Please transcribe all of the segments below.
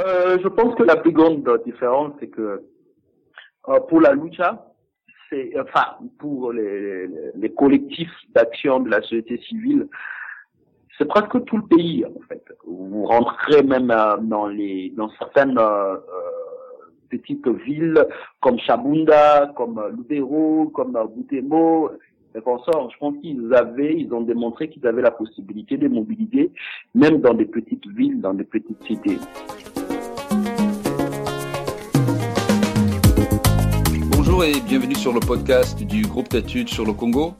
euh, Je pense que la plus grande différence, c'est que euh, pour la lucha, c'est enfin pour les, les collectifs d'action de la société civile, c'est presque tout le pays en fait. Vous rentrez même euh, dans les dans certaines euh, petites villes comme Chabunda, comme Lubero, comme Butembo, les consorts. Je pense qu'ils avaient, ils ont démontré qu'ils avaient la possibilité de mobiliser, même dans des petites villes, dans des petites cités. Bonjour et bienvenue sur le podcast du groupe d'études sur le Congo.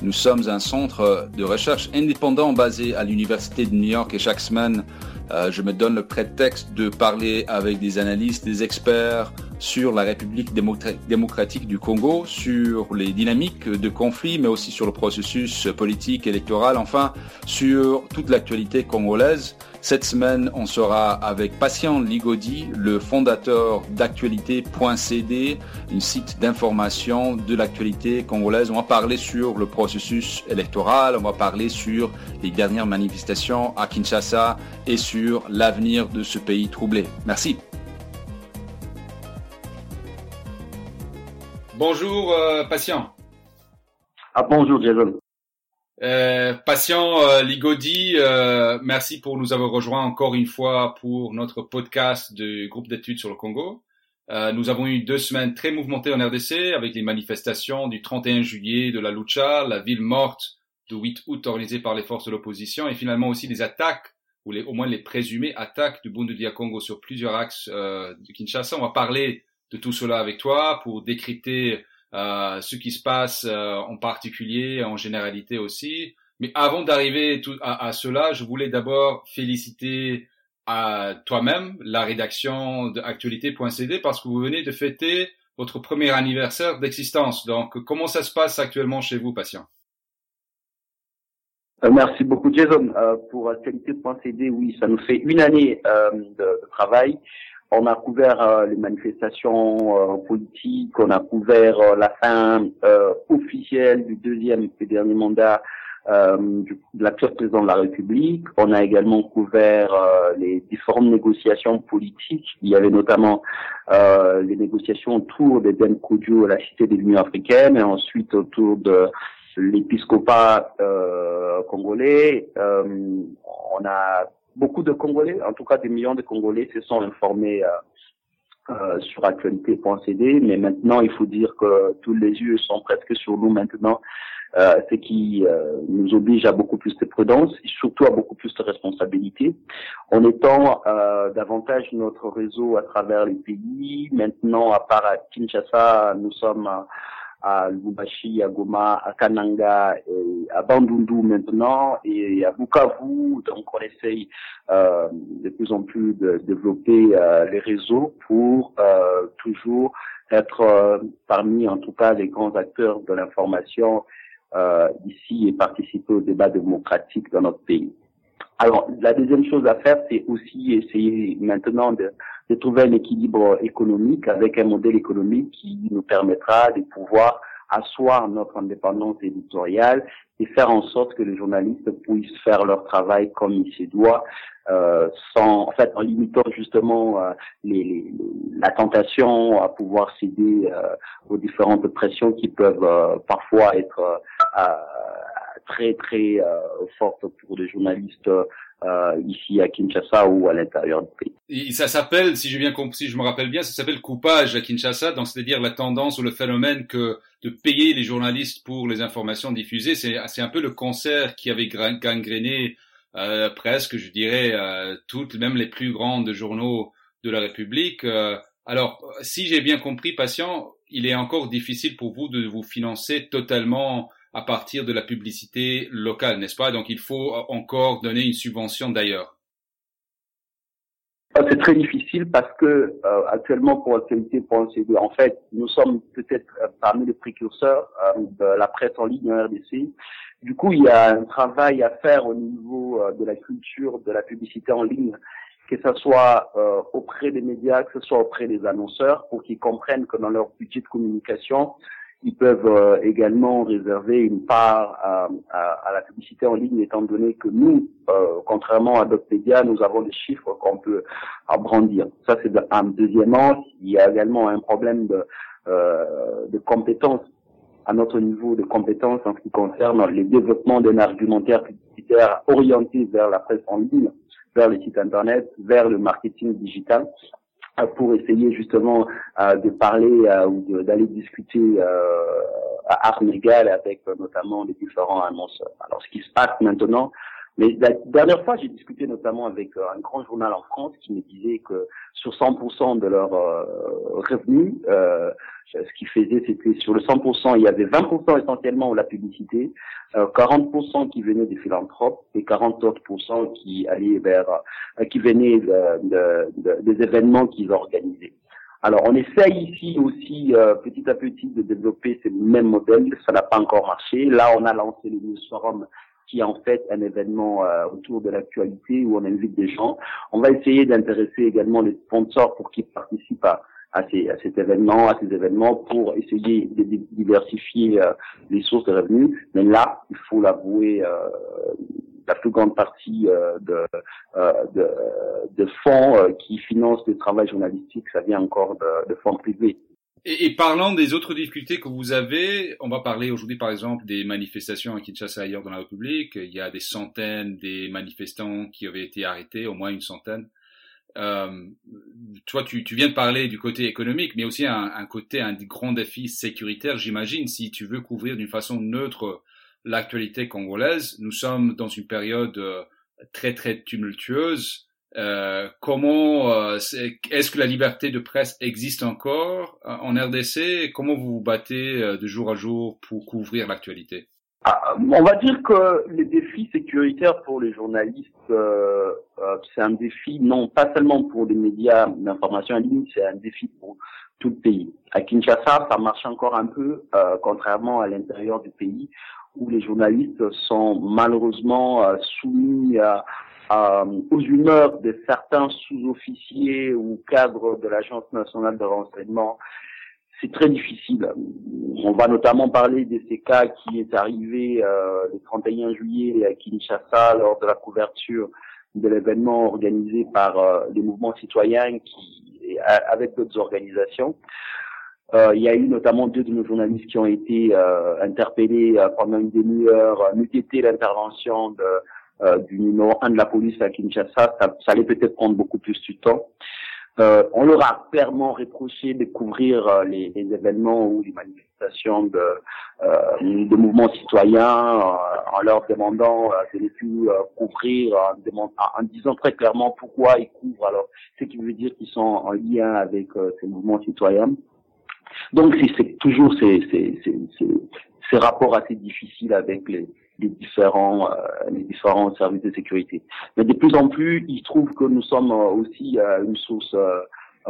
Nous sommes un centre de recherche indépendant basé à l'Université de New York et chaque semaine, euh, je me donne le prétexte de parler avec des analystes, des experts sur la République démocratique du Congo, sur les dynamiques de conflit, mais aussi sur le processus politique, électoral, enfin sur toute l'actualité congolaise. Cette semaine, on sera avec Patient Ligodi, le fondateur d'actualité.cd, un site d'information de l'actualité congolaise. On va parler sur le processus électoral, on va parler sur les dernières manifestations à Kinshasa et sur l'avenir de ce pays troublé. Merci. Bonjour, euh, Patient. Ah, bonjour, Jason. Euh, patient euh, Ligodi, euh, merci pour nous avoir rejoints encore une fois pour notre podcast du groupe d'études sur le Congo. Euh, nous avons eu deux semaines très mouvementées en RDC avec les manifestations du 31 juillet de la Lucha, la ville morte du 8 août organisée par les forces de l'opposition et finalement aussi des attaques ou les, au moins les présumées attaques du Bundu dia Congo sur plusieurs axes de Kinshasa. On va parler de tout cela avec toi pour décrypter euh, ce qui se passe euh, en particulier, en généralité aussi. Mais avant d'arriver à, à, cela, je voulais d'abord féliciter à toi-même la rédaction d'actualité.cd parce que vous venez de fêter votre premier anniversaire d'existence. Donc, comment ça se passe actuellement chez vous, patient? Euh, Merci beaucoup, Jason. Euh, pour actualité.cd, oui, ça nous fait une année euh, de, de, travail. On a couvert euh, les manifestations euh, politiques, on a couvert euh, la fin officielle du deuxième et dernier mandat de l'actuel président de la République. On a également couvert les différentes négociations politiques. Il y avait notamment les négociations autour des Ben à la Cité de l'Union africaine et ensuite autour de l'épiscopat congolais. on a beaucoup de Congolais, en tout cas des millions de Congolais, se sont informés euh, euh, sur actualité.cd, mais maintenant il faut dire que tous les yeux sont presque sur nous maintenant, euh, ce qui euh, nous oblige à beaucoup plus de prudence et surtout à beaucoup plus de responsabilité. En étant euh, davantage notre réseau à travers les pays, maintenant à part à Kinshasa, nous sommes à Lubumbashi, à Goma, à Kananga, à Bandundu maintenant, et à Bukavu. Donc on essaye euh, de plus en plus de développer euh, les réseaux pour euh, toujours être euh, parmi, en tout cas, les grands acteurs de l'information euh, ici et participer au débat démocratique dans notre pays. Alors, la deuxième chose à faire, c'est aussi essayer maintenant de de trouver un équilibre économique avec un modèle économique qui nous permettra de pouvoir asseoir notre indépendance éditoriale et faire en sorte que les journalistes puissent faire leur travail comme il se doit, euh, sans, en fait, en limitant justement euh, les, les, la tentation à pouvoir céder euh, aux différentes pressions qui peuvent euh, parfois être euh, très très fortes pour les journalistes euh, ici à Kinshasa ou à l'intérieur du pays. Et ça s'appelle, si j'ai bien si je me rappelle bien, ça s'appelle coupage à Kinshasa, donc c'est-à-dire la tendance ou le phénomène que de payer les journalistes pour les informations diffusées, c'est c'est un peu le concert qui avait gangréné euh, presque, je dirais, euh, toutes, même les plus grandes journaux de la République. Euh, alors, si j'ai bien compris, patient, il est encore difficile pour vous de vous financer totalement à partir de la publicité locale, n'est-ce pas? Donc il faut encore donner une subvention d'ailleurs. C'est très difficile parce que euh, actuellement pour l'actualité en fait, nous sommes peut-être euh, parmi les précurseurs euh, de la presse en ligne en RDC. Du coup, il y a un travail à faire au niveau de la culture de la publicité en ligne, que ce soit auprès des médias, que ce soit auprès des annonceurs, pour qu'ils comprennent que dans leur budget de communication, ils peuvent euh, également réserver une part à, à, la publicité en ligne, étant donné que nous, euh, contrairement à médias, nous avons des chiffres qu'on peut abrandir. Ça, c'est un deuxièmement. Il y a également un problème de, euh, de compétences à notre niveau de compétences en ce qui concerne le développement d'un argumentaire publicitaire orienté vers la presse en ligne, vers les sites internet, vers le marketing digital pour essayer justement euh, de parler euh, ou d'aller discuter euh, à armes égales avec notamment les différents annonceurs. Alors ce qui se passe maintenant, mais la dernière fois j'ai discuté notamment avec un grand journal en France qui me disait que sur 100% de leurs revenus, ce qui faisait, c'était sur le 100%, il y avait 20% essentiellement de la publicité, 40% euh, qui venaient des philanthropes et 40% qui allaient vers, euh, qui venaient des événements qu'ils organisaient. Alors, on essaye ici aussi euh, petit à petit de développer ces mêmes modèles. Ça n'a pas encore marché. Là, on a lancé le News Forum qui est en fait un événement autour de l'actualité où on invite des gens. On va essayer d'intéresser également les sponsors pour qu'ils participent à, à, ces, à cet événement, à ces événements pour essayer de diversifier euh, les sources de revenus. Mais là, il faut l'avouer, euh, la plus grande partie euh, de, de, de, fonds qui financent le travail journalistique, ça vient encore de, de fonds privés. Et, et, parlant des autres difficultés que vous avez, on va parler aujourd'hui par exemple des manifestations à Kinshasa ailleurs dans la République. Il y a des centaines des manifestants qui avaient été arrêtés, au moins une centaine euh, toi, tu, tu, viens de parler du côté économique, mais aussi un, un côté, un grand défi sécuritaire, j'imagine, si tu veux couvrir d'une façon neutre l'actualité congolaise. Nous sommes dans une période euh, très, très tumultueuse. Euh, comment euh, est-ce que la liberté de presse existe encore euh, en RDC Comment vous vous battez de jour à jour pour couvrir l'actualité? Ah, on va dire que les défis sécuritaires pour les journalistes, c'est un défi non pas seulement pour les médias d'information en ligne, c'est un défi pour tout le pays. À Kinshasa, ça marche encore un peu, contrairement à l'intérieur du pays, où les journalistes sont malheureusement soumis aux humeurs de certains sous-officiers ou cadres de l'Agence nationale de renseignement c'est très difficile. On va notamment parler de ces cas qui est arrivé euh, le 31 juillet à Kinshasa lors de la couverture de l'événement organisé par euh, les mouvements citoyens qui, avec d'autres organisations. Euh, il y a eu notamment deux de nos journalistes qui ont été euh, interpellés euh, pendant une demi-heure, nous l'intervention de, du numéro 1 de la police à Kinshasa. Ça, ça allait peut-être prendre beaucoup plus de temps. Euh, on leur a clairement reproché de couvrir euh, les, les, événements ou les manifestations de, euh, de mouvements citoyens en leur demandant de ne plus couvrir, en, en, disant très clairement pourquoi ils couvrent. Alors, ce qui veut dire qu'ils sont en lien avec ces mouvements citoyens. Donc, c'est toujours ces, ces, ces, ces rapports assez difficiles avec les, les différents euh, les différents services de sécurité. Mais de plus en plus, ils trouvent que nous sommes euh, aussi euh, une source,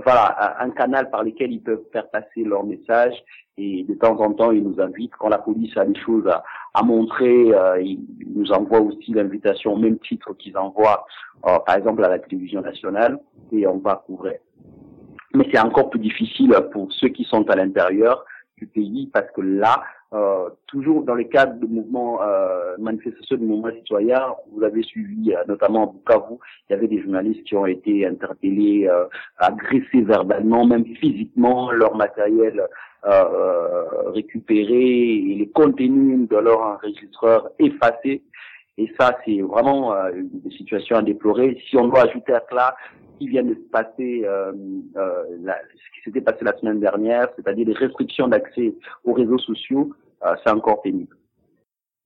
voilà, un canal par lequel ils peuvent faire passer leur message. Et de temps en temps, ils nous invitent quand la police a des choses à, à montrer. ils nous envoient aussi l'invitation au même titre qu'ils envoient, par exemple à la télévision nationale, et on va couvrir. Mais c'est encore plus difficile pour ceux qui sont à l'intérieur du pays parce que là, euh, toujours dans le cadre de mouvements, euh, manifestations de mouvements citoyens, vous avez suivi, euh, notamment à Bukavu, il y avait des journalistes qui ont été interpellés, euh, agressés verbalement, même physiquement, leur matériel récupéré et les contenus de leur enregistreur effacés. Et ça, c'est vraiment une situation à déplorer. Si on doit ajouter à cela qui vient de se passer, euh, euh, ce qui s'était passé la semaine dernière, c'est-à-dire les restrictions d'accès aux réseaux sociaux, euh, c'est encore pénible.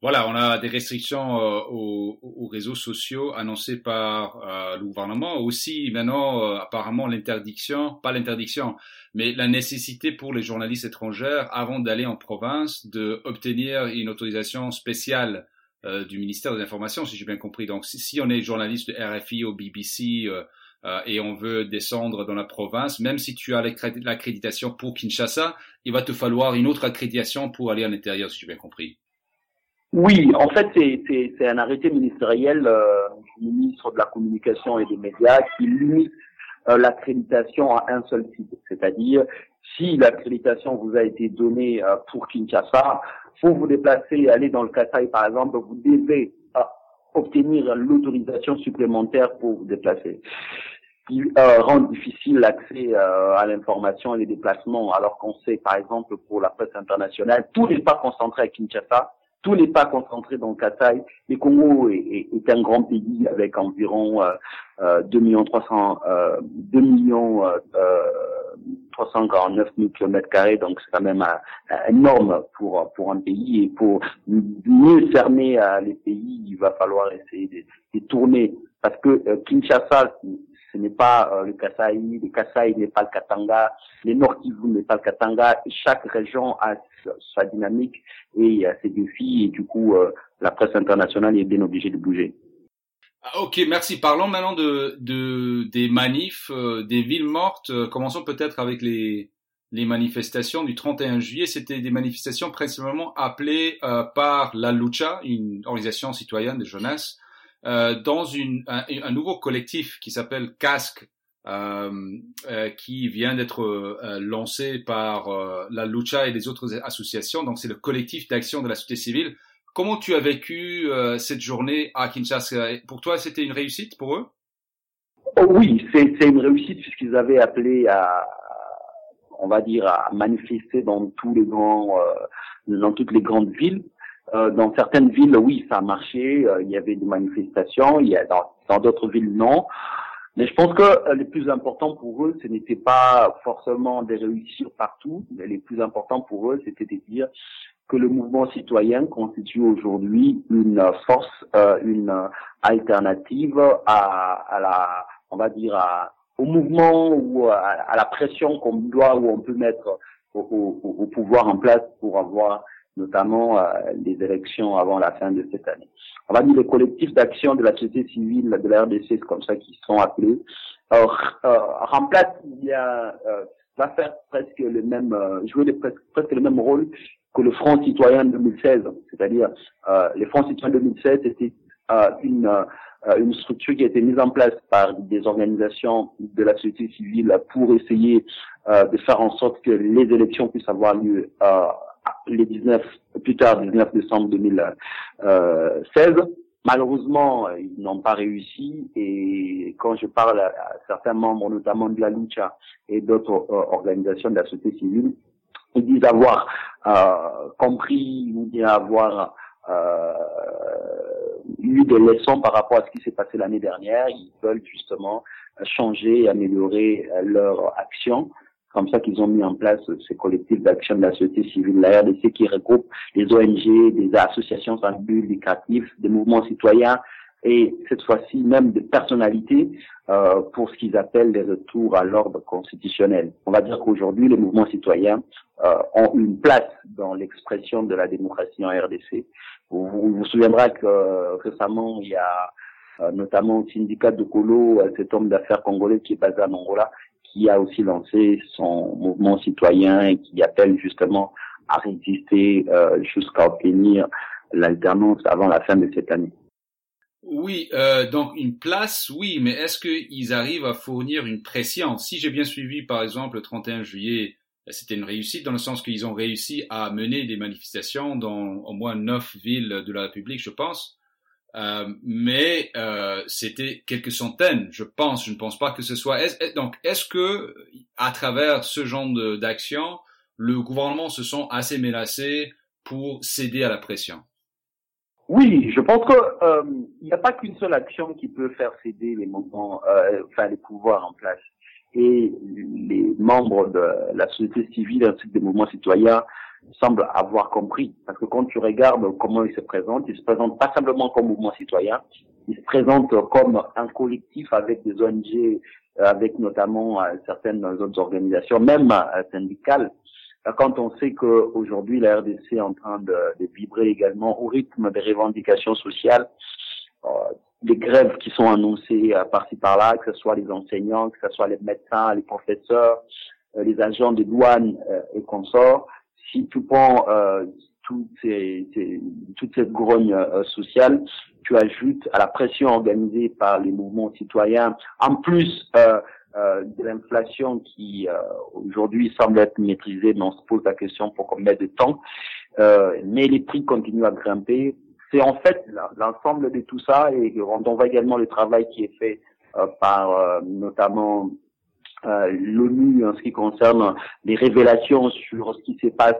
Voilà, on a des restrictions aux, aux, réseaux sociaux annoncées par le gouvernement. Aussi, maintenant, apparemment, l'interdiction, pas l'interdiction, mais la nécessité pour les journalistes étrangers, avant d'aller en province, d'obtenir une autorisation spéciale du ministère des Informations, si j'ai bien compris. Donc, si, si, on est journaliste de RFI ou BBC, euh, et on veut descendre dans la province, même si tu as l'accréditation pour Kinshasa, il va te falloir une autre accréditation pour aller à l'intérieur, si j'ai bien compris. Oui, en fait, c'est un arrêté ministériel euh, du ministre de la Communication et des Médias qui limite l'accréditation à un seul site. C'est-à-dire, si l'accréditation vous a été donnée pour Kinshasa, faut vous déplacer, aller dans le Kasaï par exemple, vous devez obtenir l'autorisation supplémentaire pour vous déplacer qui euh, rend difficile l'accès euh, à l'information et les déplacements, alors qu'on sait, par exemple, pour la presse internationale, tout n'est pas concentré à Kinshasa, tout n'est pas concentré dans Kasaï. Le Congo est, un grand pays avec environ euh, 2 millions 300, euh, 2 millions euh, 349 000 km donc c'est quand même énorme pour pour un pays et pour mieux cerner les pays, il va falloir essayer de, de tourner parce que Kinshasa ce n'est pas euh, le Kasaï, le Kasaï n'est pas le Katanga, le Nord Kivu n'est pas le Katanga. Chaque région a sa dynamique et ses défis et du coup euh, la presse internationale est bien obligée de bouger. Ah, ok, merci. Parlons maintenant de, de des manifs, euh, des villes mortes. Commençons peut-être avec les les manifestations du 31 juillet. C'était des manifestations principalement appelées par la Lucha, une organisation citoyenne de jeunesse, euh, dans une, un, un, nouveau collectif qui s'appelle Casque, euh, euh, qui vient d'être euh, lancé par euh, la Lucha et les autres associations. Donc c'est le collectif d'action de la société civile. Comment tu as vécu cette journée à Kinshasa? Pour toi, c'était une réussite pour eux? Oh Oui, c'est une réussite puisqu'ils avaient appelé à, on va dire, à manifester dans tous les grands, dans toutes les grandes villes. Euh, dans certaines villes, oui, ça a marché. Euh, il y avait des manifestations. Il y a dans d'autres villes, non. Mais je pense que euh, le plus important pour eux, ce n'était pas forcément de réussir partout. Mais le plus important pour eux, c'était de dire que le mouvement citoyen constitue aujourd'hui une force, une alternative à, à, la, on va dire, à, au mouvement ou à, la pression qu'on doit ou on peut mettre au, au, au pouvoir en place pour avoir notamment euh, les élections avant la fin de cette année. On va dire les collectifs d'action de la société civile de la RDC, c'est comme ça qu'ils sont appelés, euh, remplace, il y a, euh, va faire presque le même, euh, jouer le, presque, presque, le même rôle que le Front citoyen 2016. C'est-à-dire, euh, les Front citoyen 2016, c'était euh, une, une structure qui a été mise en place par des organisations de la société civile pour essayer de faire en sorte que les élections puissent avoir lieu les 19, plus tard, 19 décembre 2016. Malheureusement, ils n'ont pas réussi et quand je parle à, certains membres, notamment de la Lucha et d'autres euh, organisations de la société civile, ils disent avoir euh, compris ou bien avoir euh, eu des leçons par rapport à ce qui s'est passé l'année dernière. Ils veulent justement changer et améliorer leur action comme ça qu'ils ont mis en place ces collectifs d'action de la société civile, la RDC, qui regroupe des ONG, des associations sans but lucratif, des mouvements citoyens et cette fois-ci même des personnalités euh, pour ce qu'ils appellent les retours à l'ordre constitutionnel. On va dire qu'aujourd'hui, les mouvements citoyens euh, ont une place dans l'expression de la démocratie en RDC. Vous vous, vous souviendrez que euh, récemment, il y a euh, notamment au syndicat de Colo, euh, cet homme d'affaires congolais qui est basé en Angola, qui a aussi lancé son mouvement citoyen et qui appelle justement à résister euh, jusqu'à obtenir l'alternance avant la fin de cette année. Oui, euh, donc une place, oui, mais est-ce qu'ils arrivent à fournir une pression? Si j'ai bien suivi, par exemple, le 31 juillet, c'était une réussite dans le sens qu'ils ont réussi à mener des manifestations dans au moins neuf villes de la République, je pense. Euh, mais euh, c'était quelques centaines, je pense. Je ne pense pas que ce soit. donc, est-ce que à travers ce genre d'action, le gouvernement se sent assez menacé pour céder à la pression? Oui, je pense que euh, il n'y a pas qu'une seule action qui peut faire céder les mouvements, euh, enfin les pouvoirs en place. Et les membres de la société civile ainsi que des mouvements citoyens semble avoir compris. Parce que quand tu regardes comment ils se présentent, ils se présentent pas simplement comme mouvement citoyen, ils se présentent comme un collectif avec des ONG, euh, avec notamment euh, certaines autres organisations, même euh, syndicales. Quand on sait qu'aujourd'hui la RDC est en train de, de, vibrer également au rythme des revendications sociales, des grèves qui sont annoncées par-ci par-là, que ce soit les enseignants, que ce soit les médecins, les professeurs, les agents de douane et consorts, si tu prends euh, toutes ces, ces, toute cette grogne euh, sociale, tu ajoutes à la pression organisée par les mouvements citoyens, en plus euh, euh, de l'inflation qui euh, aujourd'hui semble être maîtrisée, mais on se pose la question pour combien de temps. Euh, mais les prix continuent à grimper. C'est en fait l'ensemble de tout ça et on voit également le travail qui est fait par notamment l'ONU en ce qui concerne les révélations sur ce qui se passe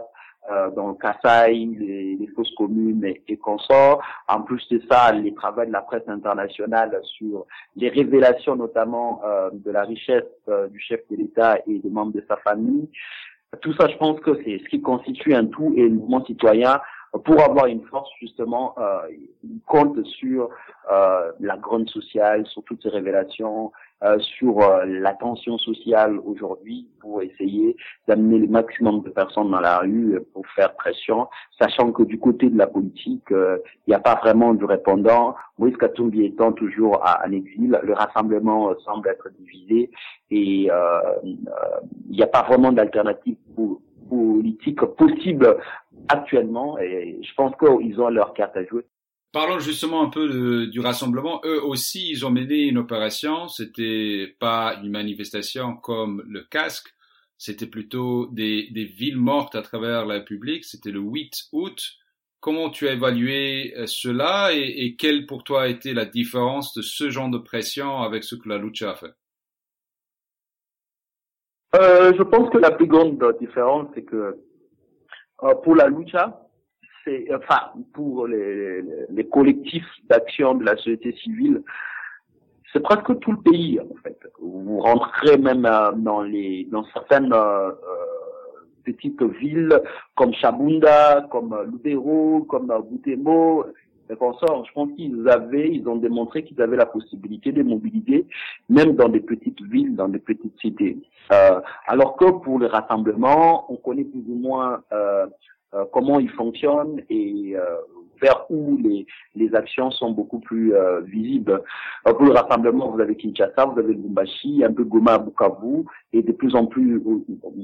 euh, dans le Kassai, les, les fausses communes et, et consorts. En plus de ça, les travaux de la presse internationale sur les révélations notamment euh, de la richesse euh, du chef de l'État et des membres de sa famille. Tout ça, je pense que c'est ce qui constitue un tout et le mouvement citoyen pour avoir une force justement, euh, compte sur euh, la grogne sociale, sur toutes ces révélations, euh, sur euh, la tension sociale aujourd'hui pour essayer d'amener le maximum de personnes dans la rue pour faire pression, sachant que du côté de la politique, il n'y a pas vraiment de répondant. Moïse Katumbi étant toujours à, en exil, le rassemblement semble être divisé et il n'y a pas vraiment d'alternative politique possible actuellement et je pense qu'ils ont leur carte à jouer. Parlons justement un peu du rassemblement. Eux aussi, ils ont mené une opération. C'était pas une manifestation comme le casque. C'était plutôt des, villes mortes à travers la République. C'était le 8 août. Comment tu as évalué euh, cela et, et, quelle pour toi a été la différence de ce genre de pression avec ce que la lucha a fait? Euh, Je pense que la plus grande différence, c'est que euh, pour la lucha, c'est enfin pour les, les collectifs d'action de la société civile, c'est presque tout le pays en fait. Vous rentrez même euh, dans les dans certaines euh, petites villes comme Chabunda, comme Lubero, comme Butembo, et consorts. Je pense qu'ils avaient, ils ont démontré qu'ils avaient la possibilité de mobiliser, même dans des petites villes, dans des petites cités. Euh, alors que pour les rassemblements, on connaît plus ou moins euh, euh, comment ils fonctionnent et euh, vers où les, les actions sont beaucoup plus euh, visibles. pour le rassemblement, vous avez Kinshasa, vous avez Lubumbashi, un peu Goma, Bukavu, et de plus en plus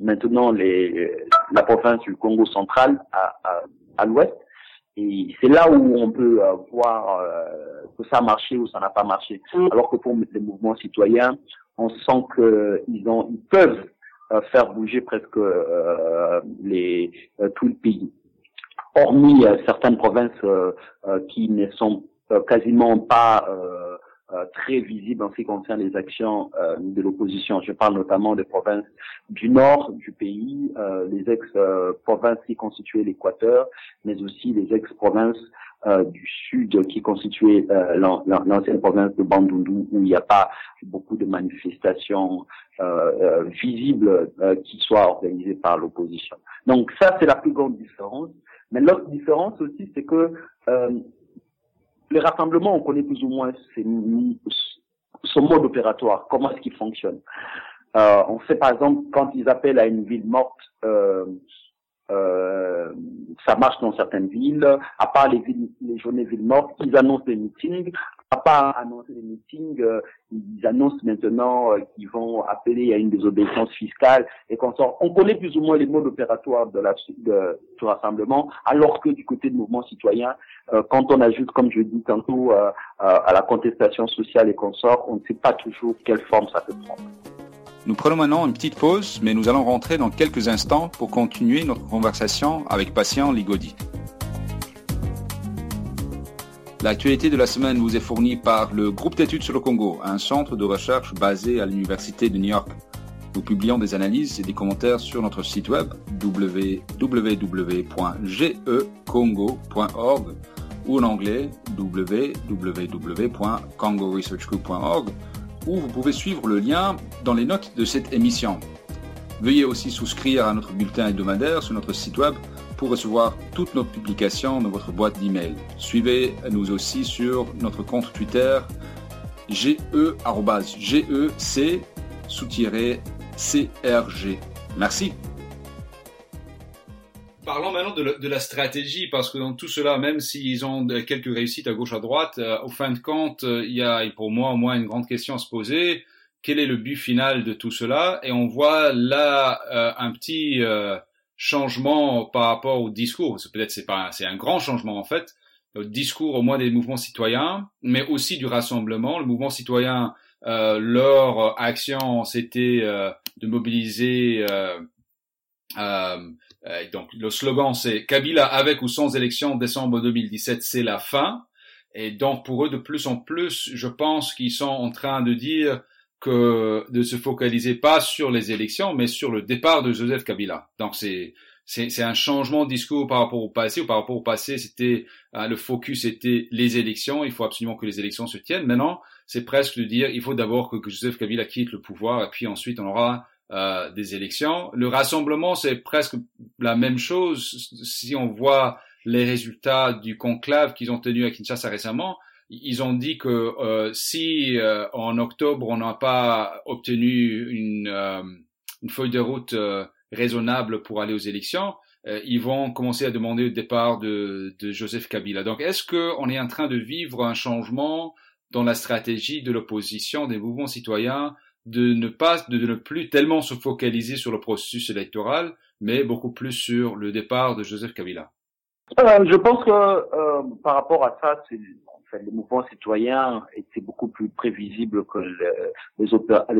maintenant les, la province du Congo central à, à, à l'ouest. Et c'est là où on peut voir que ça a marché ou ça n'a pas marché. Mm. Alors que pour les mouvements citoyens, on sent qu'ils ont, ils peuvent faire bouger presque euh, les euh, tout le pays. Hormis euh, certaines provinces qui ne sont quasiment pas très visibles en ce qui concerne les actions de l'opposition. Je parle notamment des provinces du nord du pays, les ex-provinces qui constituaient l'Équateur, mais aussi les ex-provinces euh, du sud qui constituait euh, l'ancienne province de Bandundu où il n'y a pas beaucoup de manifestations euh, visibles qui soient organisées par l'opposition. Donc ça c'est la plus grande différence. Mais l'autre différence aussi c'est que les rassemblements on connaît plus ou moins ce mode opératoire, comment est-ce qu'il fonctionne. on sait par exemple quand ils appellent à une ville morte euh, ça marche dans certaines villes. À part les, villes, les journées villes mortes, ils annoncent des meetings. À part annoncer des meetings, euh, ils annoncent maintenant euh, qu'ils vont appeler à une désobéissance fiscale et qu'on sort. On connaît plus ou moins les modes opératoires de la de, du rassemblement, alors que du côté du mouvement citoyen, quand on ajoute, comme je dis tantôt, à la contestation sociale et consorts, on ne sait pas toujours quelle forme ça peut prendre. Nous prenons maintenant une petite pause, mais nous allons rentrer dans quelques instants pour continuer notre conversation avec Patient Ligodi. L'actualité de la semaine vous est fournie par le groupe d'études sur le Congo, un centre de recherche basé à l'Université de New York. Nous publions des analyses et des commentaires sur notre site web www.gecongo.org ou en anglais www.congoresearchgroup.org où vous pouvez suivre le lien dans les notes de cette émission. Veuillez aussi souscrire à notre bulletin hebdomadaire sur notre site web pour recevoir toutes nos publications dans votre boîte d'email. Suivez-nous aussi sur notre compte Twitter ge.gec sous-crg. Merci. Parlons maintenant de, la stratégie, parce que dans tout cela, même s'ils ont quelques réussites à gauche à droite, euh, au fin de compte, euh, il y a pour moi au moins une grande question à se poser. Quel est le but final de tout cela? Et on voit là euh, un petit changement par rapport au discours. Peut-être c'est pas c'est un grand changement en fait. Le discours au moins des mouvements citoyens, mais aussi du rassemblement. Le mouvement citoyen euh, leur action, c'était euh, de mobiliser. Euh, donc le slogan, c'est Kabila avec ou sans élection décembre 2017, c'est la fin. Et donc pour eux, de plus en plus, je pense qu'ils sont en train de dire que de se focaliser pas sur les élections, mais sur le départ de Joseph Kabila. Donc c'est c'est un changement de discours par rapport au passé. Ou par rapport au passé, c'était hein, le focus était les élections. Il faut absolument que les élections se tiennent. Maintenant, c'est presque de dire il faut d'abord que, Joseph Kabila quitte le pouvoir et puis ensuite on aura euh, des élections. Le rassemblement, c'est presque la même chose. Si on voit les résultats du conclave qu'ils ont tenu à Kinshasa récemment, ils ont dit que euh, si euh, en octobre on n'a pas obtenu une, euh, une, feuille de route raisonnable pour aller aux élections, ils vont commencer à demander le départ de, de Joseph Kabila. Donc est-ce qu'on est en train de vivre un changement dans la stratégie de l'opposition, des mouvements citoyens, de ne pas, de ne plus tellement se focaliser sur le processus électoral, mais beaucoup plus sur le départ de Joseph Kabila euh, Je pense que euh, par rapport à ça, c'est les mouvements citoyens étaient beaucoup plus prévisibles que les,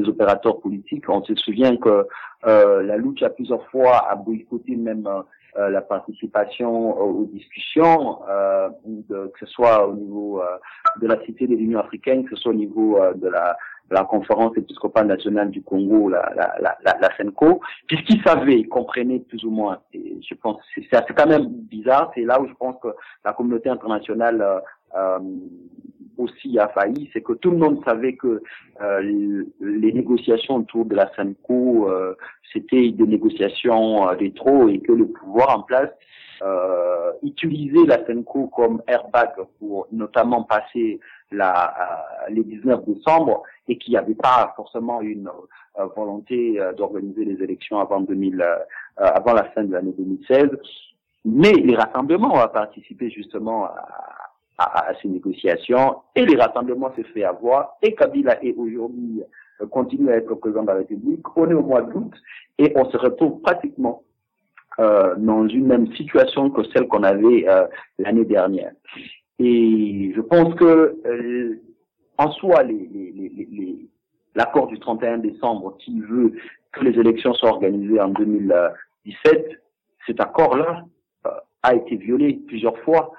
opérateurs politiques. On se souvient que euh, la lutte a plusieurs fois a boycotté même euh, la participation aux, discussions, euh, que ce soit au niveau euh, de la Cité de l'Union africaine, que ce soit au niveau de la, la conférence épiscopale nationale du Congo, la, la, la, la CENCO, puisqu'ils savaient, ils comprenaient plus ou moins. Je pense c'est c'est quand même bizarre. C'est là où je pense que la communauté internationale euh, aussi a failli, c'est que tout le monde savait que euh, les négociations autour de la SANCO, euh, c'était des négociations des trop et que le pouvoir en place euh, utilisait la SANCO comme airbag pour notamment passer la, les 19 décembre et qu'il n'y avait pas forcément une volonté d'organiser les élections avant 2000, avant la fin de l'année 2016. Mais les rassemblements ont participé justement à, à, ces négociations et les rassemblements se fait avoir et Kabila est aujourd'hui euh, continue à être président de la République. On est au mois d'août et on se retrouve pratiquement euh, dans une même situation que celle qu'on avait euh, l'année dernière. Et je pense que euh, en soi, l'accord du 31 décembre qui veut que les élections soient organisées en 2017, cet accord-là a été violé plusieurs fois.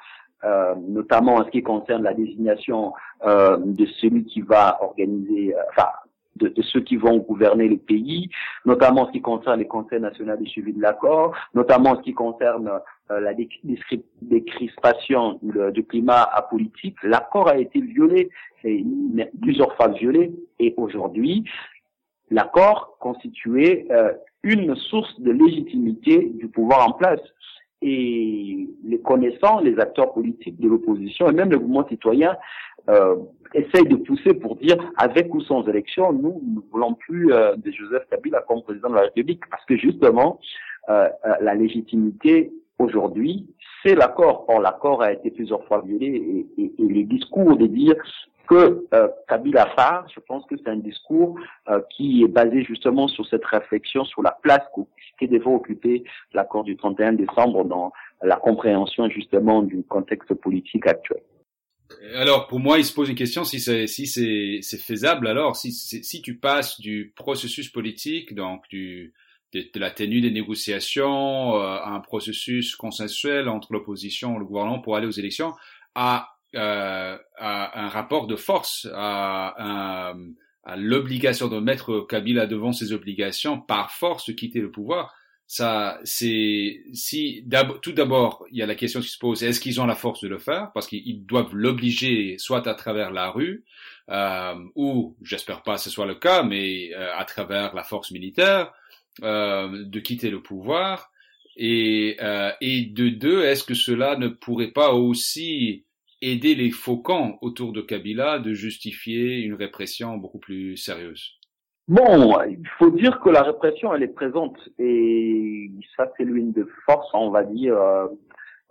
Euh, notamment en ce qui concerne la désignation euh, de celui qui va organiser, euh, enfin, de, ceux qui vont gouverner le pays, notamment en ce qui concerne les conseils nationaux de suivi de l'accord, notamment en ce qui concerne euh, la décrispation du climat apolitique. L'accord a été violé, plusieurs fois violé, et aujourd'hui, l'accord constituait euh, une source de légitimité du pouvoir en place et les connaissants, les acteurs politiques de l'opposition et même le mouvement citoyen euh, essayent de pousser pour dire avec ou sans élection, nous ne voulons plus euh, de Joseph Kabila comme président de la République parce que justement euh, euh la légitimité aujourd'hui c'est l'accord. Or l'accord a été plusieurs fois violé et, et, et les discours de dire que euh, Kabila part, je pense que c'est un discours euh, qui est basé justement sur cette réflexion sur la place que devrait occuper l'accord du 31 décembre dans la compréhension justement du contexte politique actuel. Alors pour moi, il se pose une question si c'est si c'est faisable. Alors si si tu passes du processus politique, donc du de, la tenue des négociations euh, à un processus consensuel entre l'opposition et le gouvernement pour aller aux élections, à euh, à un rapport de force, à, à l'obligation de mettre Kabila devant ses obligations par force de quitter le pouvoir. Ça, c'est si tout d'abord il y a la question qui se pose est-ce qu'ils ont la force de le faire? Parce qu'ils doivent l'obliger soit à travers la rue euh, ou j'espère pas que ce soit le cas mais euh, à travers la force militaire euh, de quitter le pouvoir. Et euh, et de deux est-ce que cela ne pourrait pas aussi aider les faucons autour de Kabila de justifier une répression beaucoup plus sérieuse? Bon, il faut dire que la répression, elle est présente et ça, c'est l'une des forces, on va dire, euh,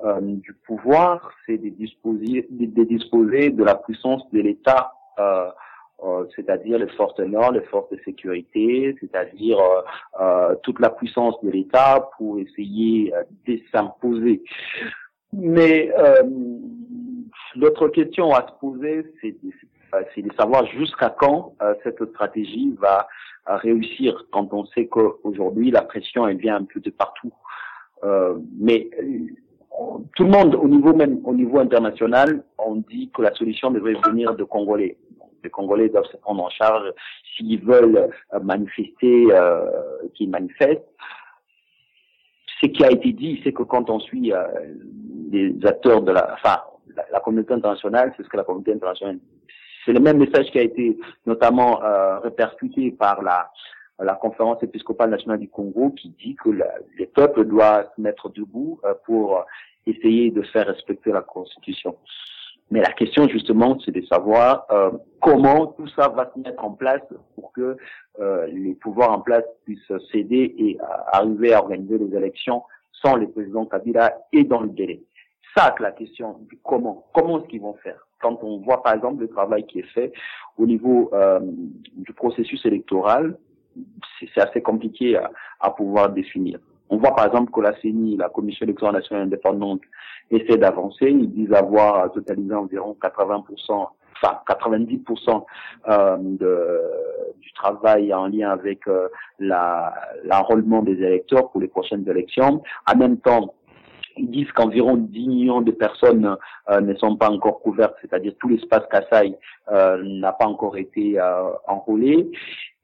euh, du pouvoir, c'est de disposer, de, disposer de la puissance de l'État, euh, euh c'est-à-dire les forces de l'ordre, les forces de sécurité, c'est-à-dire euh, toute la puissance de l'État pour essayer de s'imposer. Mais L'autre question à se poser, c'est c'est de savoir jusqu'à quand cette stratégie va réussir quand on sait qu'aujourd'hui la pression elle vient un peu de partout. mais tout le monde, au niveau même au niveau international, on dit que la solution devrait venir de Congolais. Les Congolais doivent se prendre en charge s'ils veulent manifester, euh, qu'ils manifestent. Ce qui a été dit, c'est que quand on suit euh, les acteurs de la, enfin, la, communauté internationale, c'est ce que la communauté internationale c'est le même message qui a été notamment euh, répercuté par la, la conférence épiscopale nationale du Congo qui dit que les peuples doivent se mettre debout euh, pour essayer de faire respecter la Constitution. Mais la question justement, c'est de savoir euh, comment tout ça va se mettre en place pour que euh, les pouvoirs en place puissent céder et arriver à organiser les élections sans le président Kabila et dans le délai. Ça, c'est la question du comment. Comment est-ce qu'ils vont faire? Quand on voit par exemple le travail qui est fait au niveau euh, du processus électoral, c'est assez compliqué à, à pouvoir définir. On voit par exemple que la CENI, la Commission électorale nationale indépendante, essaie d'avancer. Ils disent avoir totalisé environ 80%, enfin 90% euh, de, du travail en lien avec euh, l'enrôlement des électeurs pour les prochaines élections. En même temps, ils disent qu'environ 10 millions de personnes euh, ne sont pas encore couvertes, c'est-à-dire tout l'espace Kassai euh, n'a pas encore été euh, enrôlé.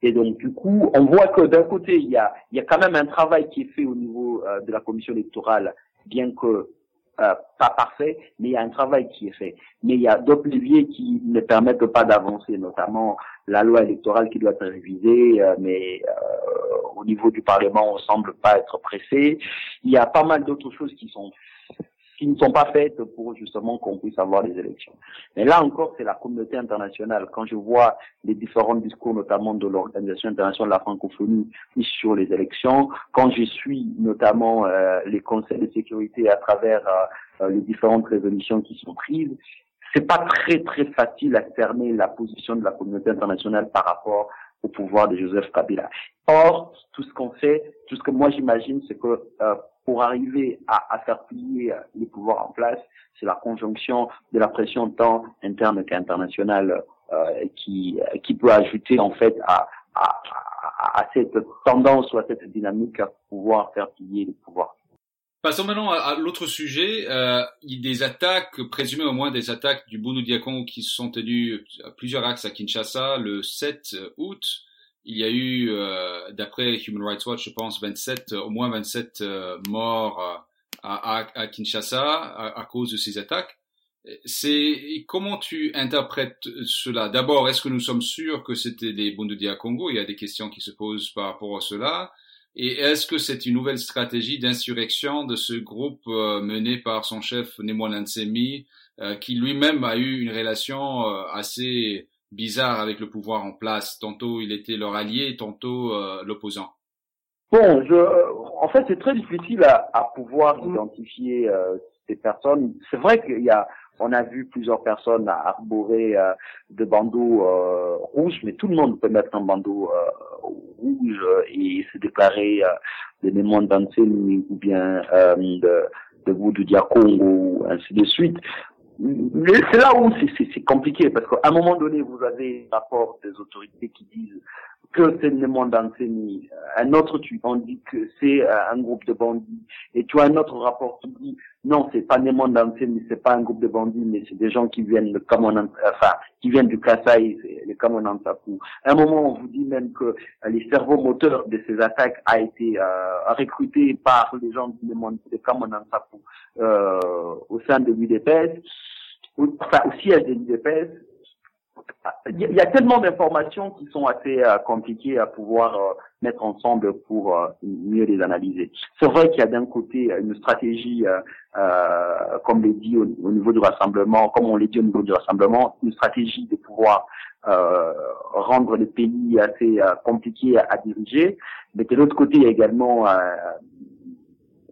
Et donc, du coup, on voit que d'un côté, il y a, il y a quand même un travail qui est fait au niveau de la commission électorale, bien que pas parfait, mais il y a un travail qui est fait. Mais il y a d'autres leviers qui ne permettent pas d'avancer, notamment la loi électorale qui doit être révisée, mais au niveau du Parlement, on semble pas être pressé. Il y a pas mal d'autres choses qui sont qui ne sont pas faites pour justement qu'on puisse avoir des élections. Mais là encore, c'est la communauté internationale. Quand je vois les différents discours, notamment de l'Organisation internationale de la francophonie sur les élections, quand je suis notamment euh, les conseils de sécurité à travers euh, les différentes résolutions qui sont prises, c'est pas très très facile à cerner la position de la communauté internationale par rapport au pouvoir de Joseph Kabila. Or, tout ce qu'on fait, tout ce que moi j'imagine, c'est que euh, pour arriver à, à, faire plier les pouvoirs en place, c'est la conjonction de la pression tant interne qu'internationale euh, qui, qui peut ajouter en fait à, à, à, cette tendance ou à cette dynamique à pouvoir faire plier les pouvoirs. Passons maintenant à, l'autre sujet. Euh, des attaques, présumées au moins des attaques du Bunu Diakon qui se sont tenues à plusieurs axes à Kinshasa le 7 août. Il y a eu, euh, d'après Human Rights Watch, je pense, 27, au moins 27 euh, morts euh, à, à, à Kinshasa à, à, cause de ces attaques. C'est comment tu interprètes cela? D'abord, est-ce que nous sommes sûrs que c'était des Bundu à Congo? Il y a des questions qui se posent par rapport à cela. Et est-ce que c'est une nouvelle stratégie d'insurrection de ce groupe euh, mené par son chef Nemwan Nsemi, euh, qui lui-même a eu une relation euh, assez bizarre avec le pouvoir en place Tantôt il était leur allié, tantôt l'opposant. Bon, je, en fait, c'est très difficile à, à pouvoir mm. identifier ces personnes. C'est vrai qu'il y a on a vu plusieurs personnes arborer euh, de bandeaux euh, rouges, mais tout le monde peut mettre un bandeau euh, rouge et se déclarer des mémoires d'Anseni ou bien de, de Voodoo ou ainsi de suite. C'est là où c'est compliqué parce qu'à un moment donné, vous avez un rapport des autorités qui disent que c'est le monde d'enseigne. Un autre, tu en dis que c'est euh, un groupe de bandits. Et tu as un autre rapport qui dit, non, c'est pas Némon d'enseigne, c'est pas un groupe de bandits, mais c'est des gens qui viennent de Cameroun, enfin, qui viennent du Kassai, le Cameroun Sapou. À un moment, on vous dit même que euh, les cerveaux moteurs de ces attaques a été euh, recrutés par les gens du Némon, de Sapou, euh, au sein de l'UDPS, enfin, au siège de l'UDPS, il y a tellement d'informations qui sont assez euh, compliquées à pouvoir euh, mettre ensemble pour euh, mieux les analyser. C'est vrai qu'il y a d'un côté une stratégie, comme l'est dit au, niveau du rassemblement, comme on l'a dit au niveau du rassemblement, une stratégie de pouvoir rendre le pays assez compliqué à, diriger, mais de l'autre côté, il y a également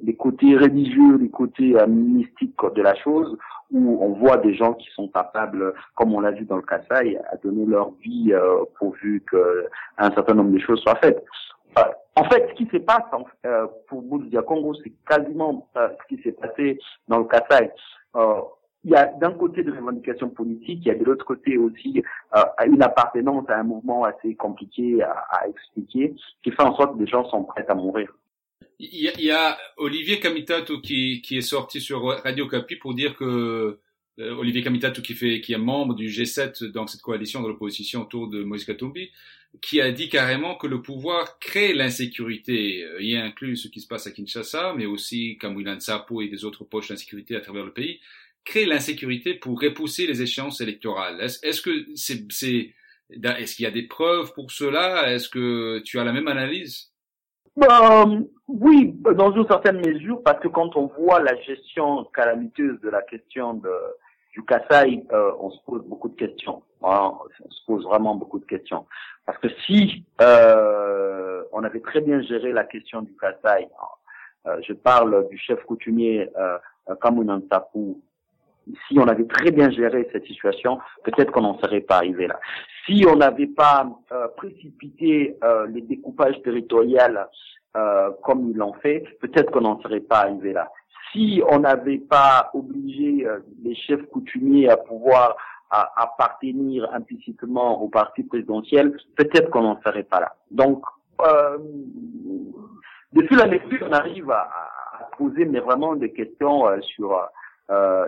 les côtés religieux, les côtés mystiques de la chose, où on voit des gens qui sont capables, comme on l'a vu dans le Kassai, à donner leur vie euh, pourvu qu'un certain nombre de choses soient faites. Euh, en fait, ce qui se passe euh, pour Bouddha Congo, c'est quasiment euh, ce qui s'est passé dans le Kassai. il y a d'un côté de revendications politiques, il y a de l'autre côté aussi euh, une appartenance à un mouvement assez compliqué à, à, expliquer, qui fait en sorte que les gens sont prêts à mourir. Il y a, Olivier Camitato qui, qui est sorti sur Radio Capi pour dire que euh, Olivier Camitato qui fait qui est membre du G7 dans cette coalition de l'opposition autour de Moïse Katumbi qui a dit carrément que le pouvoir crée l'insécurité, euh, y inclut ce qui se passe à Kinshasa, mais aussi Kamwilan Sapo et des autres poches d'insécurité à travers le pays, crée l'insécurité pour repousser les échéances électorales. Est-ce que c'est, c'est, est-ce qu'il y a des preuves pour cela? Est-ce que tu as la même analyse? Euh, Oui, dans une certaine mesure, parce que quand on voit la gestion calamiteuse de la question de, du Kassai, euh, on se pose beaucoup de questions. Hein, on se pose vraiment beaucoup de questions. Parce que si euh, on avait très bien géré la question du Kassai, euh, je parle du chef coutumier euh, Kamunan si on avait très bien géré cette situation, peut-être qu'on n'en serait pas arrivé là. Si on n'avait pas euh, précipité euh, les découpages territoriaux euh, comme ils l'ont fait, peut-être qu'on n'en serait pas arrivé là. Si on n'avait pas obligé les chefs coutumiers à pouvoir à, appartenir implicitement au parti présidentiel, peut-être qu'on n'en serait pas là. Donc, depuis la lecture, on arrive à, à poser mais vraiment des questions sur euh,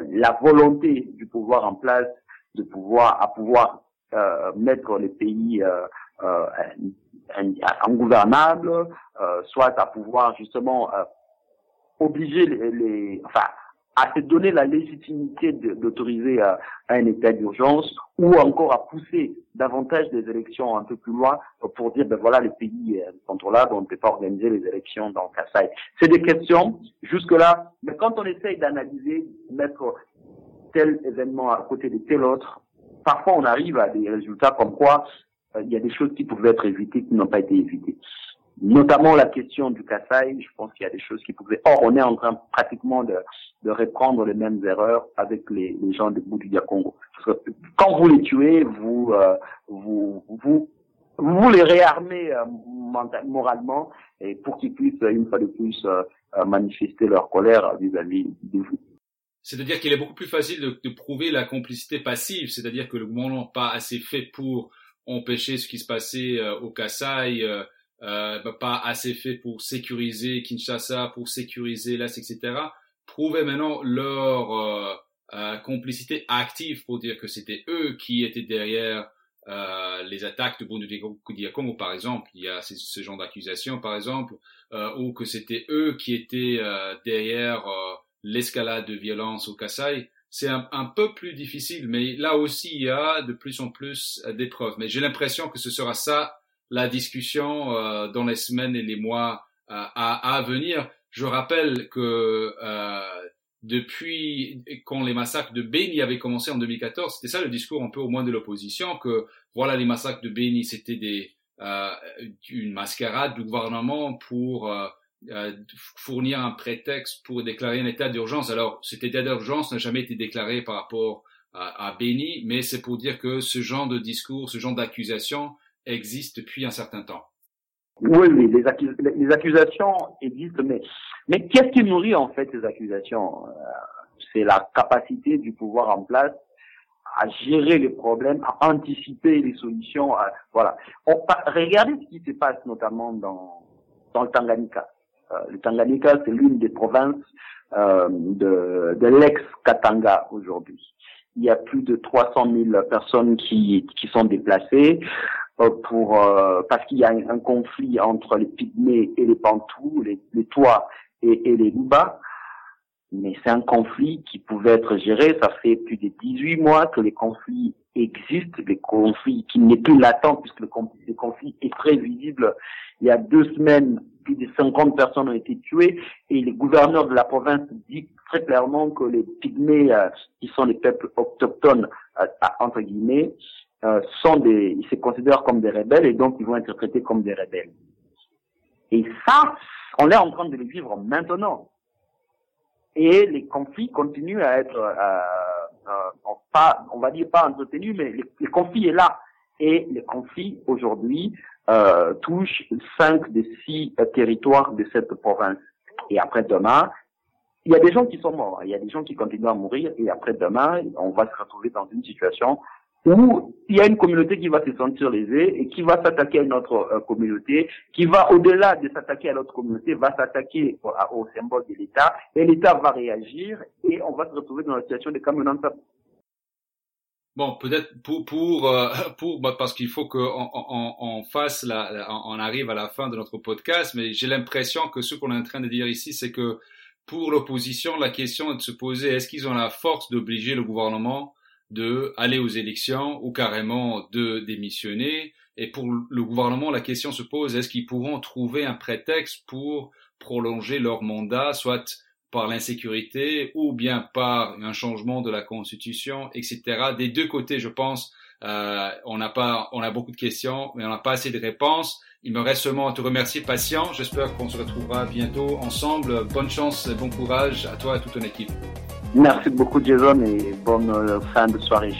la volonté du pouvoir en place de pouvoir à pouvoir euh, mettre les pays euh, euh, ingouvernables, soit à pouvoir justement obliger les, les, enfin à se donner la légitimité d'autoriser un état d'urgence ou encore à pousser davantage des élections un peu plus loin pour dire ben voilà les pays contrôlables on ne peut pas organiser les élections dans Kassai. C'est des questions jusque là, mais quand on essaye d'analyser, mettre tel événement à côté de tel autre, parfois on arrive à des résultats comme quoi euh, il y a des choses qui pouvaient être évitées qui n'ont pas été évitées notamment la question du Kassai, je pense qu'il y a des choses qui pouvaient. Or, on est en train pratiquement de, de reprendre les mêmes erreurs avec les, les gens de Bouddha Congo. quand vous les tuez, vous, euh, vous, vous, vous les réarmez euh, moralement et pour qu'ils puissent une fois de plus euh, manifester leur colère vis-à-vis de vous. C'est-à-dire qu'il est beaucoup plus facile de, de prouver la complicité passive, c'est-à-dire que le gouvernement n'a pas assez fait pour empêcher ce qui se passait au Kassai, euh, bah, pas assez fait pour sécuriser Kinshasa, pour sécuriser l'Est, etc., prouvaient maintenant leur euh, euh, complicité active pour dire que c'était eux qui étaient derrière euh, les attaques de Burundi Congo, par exemple. Il y a ce, genre d'accusation, par exemple, euh, ou que c'était eux qui étaient derrière l'escalade de violence au Kassai. C'est un, un, peu plus difficile, mais là aussi, il y a de plus en plus d'épreuves. Mais j'ai l'impression que ce sera ça la discussion euh, dans les semaines et les mois euh, à, à, venir. Je rappelle que euh, depuis quand les massacres de Beni avaient commencé en 2014, c'était ça le discours un peu au moins de l'opposition, que voilà les massacres de Beni, c'était des euh, une mascarade du gouvernement pour euh, fournir un prétexte pour déclarer un état d'urgence. Alors, cet état d'urgence n'a jamais été déclaré par rapport à, à Beni, mais c'est pour dire que ce genre de discours, ce genre d'accusation existe depuis un certain temps. Oui, les, accusations existent, mais, mais qu'est-ce qui nourrit en fait ces accusations euh, C'est la capacité du pouvoir en place à gérer les problèmes, à anticiper les solutions. voilà. On, regardez ce qui se passe notamment dans, dans le Tanganyika. Euh, le Tanganyika, c'est l'une des provinces euh, de, de l'ex-Katanga aujourd'hui. Il y a plus de 300 000 personnes qui, qui sont déplacées. Euh, pour euh, parce qu'il y a un, conflit entre les pygmées et les pantous, les, les toits et, et les loubas. Mais c'est un conflit qui pouvait être géré. Ça fait plus de 18 mois que les conflits existent, les conflits qui n'est plus latent puisque le conflit, le est très visible. Il y a deux semaines, plus de 50 personnes ont été tuées et les gouverneurs de la province disent très clairement que les pygmées, euh, qui sont les peuples autochtones, entre guillemets, euh, sont des, ils se considèrent comme des rebelles et donc ils vont être traités comme des rebelles. Et ça, on est en train de le vivre maintenant. Et les conflits continuent à être, euh, euh, pas, on va dire pas entretenus, mais les, conflits est là. Et les conflits aujourd'hui euh, touchent cinq des six territoires de cette province. Et après demain, il y a des gens qui sont morts, il y a des gens qui continuent à mourir et après demain, on va se retrouver dans une situation où il y a une communauté qui va se sentir lésée et qui va s'attaquer à une autre euh, communauté, qui va au-delà de s'attaquer à l'autre communauté, va s'attaquer au, au, symbole de l'État et l'État va réagir et on va se retrouver dans la situation de Kamenanta. Bon, peut-être pour pour euh, pour bah, parce qu'il faut qu'on on, on, fasse la, on arrive à la fin de notre podcast, mais j'ai l'impression que ce qu'on est en train de dire ici, c'est que pour l'opposition, la question est de se poser est-ce qu'ils ont la force d'obliger le gouvernement de aller aux élections ou carrément de démissionner. Et pour le gouvernement, la question se pose est-ce qu'ils pourront trouver un prétexte pour prolonger leur mandat, soit par l'insécurité ou bien par un changement de la constitution, etc. Des deux côtés, je pense, euh, on n'a pas, on a beaucoup de questions, mais on n'a pas assez de réponses. Il me reste seulement à te remercier, patient. J'espère qu'on se retrouvera bientôt ensemble. Bonne chance bon courage à toi et à toute ton équipe. Merci beaucoup, Jason, et bonne euh, fin de soirée.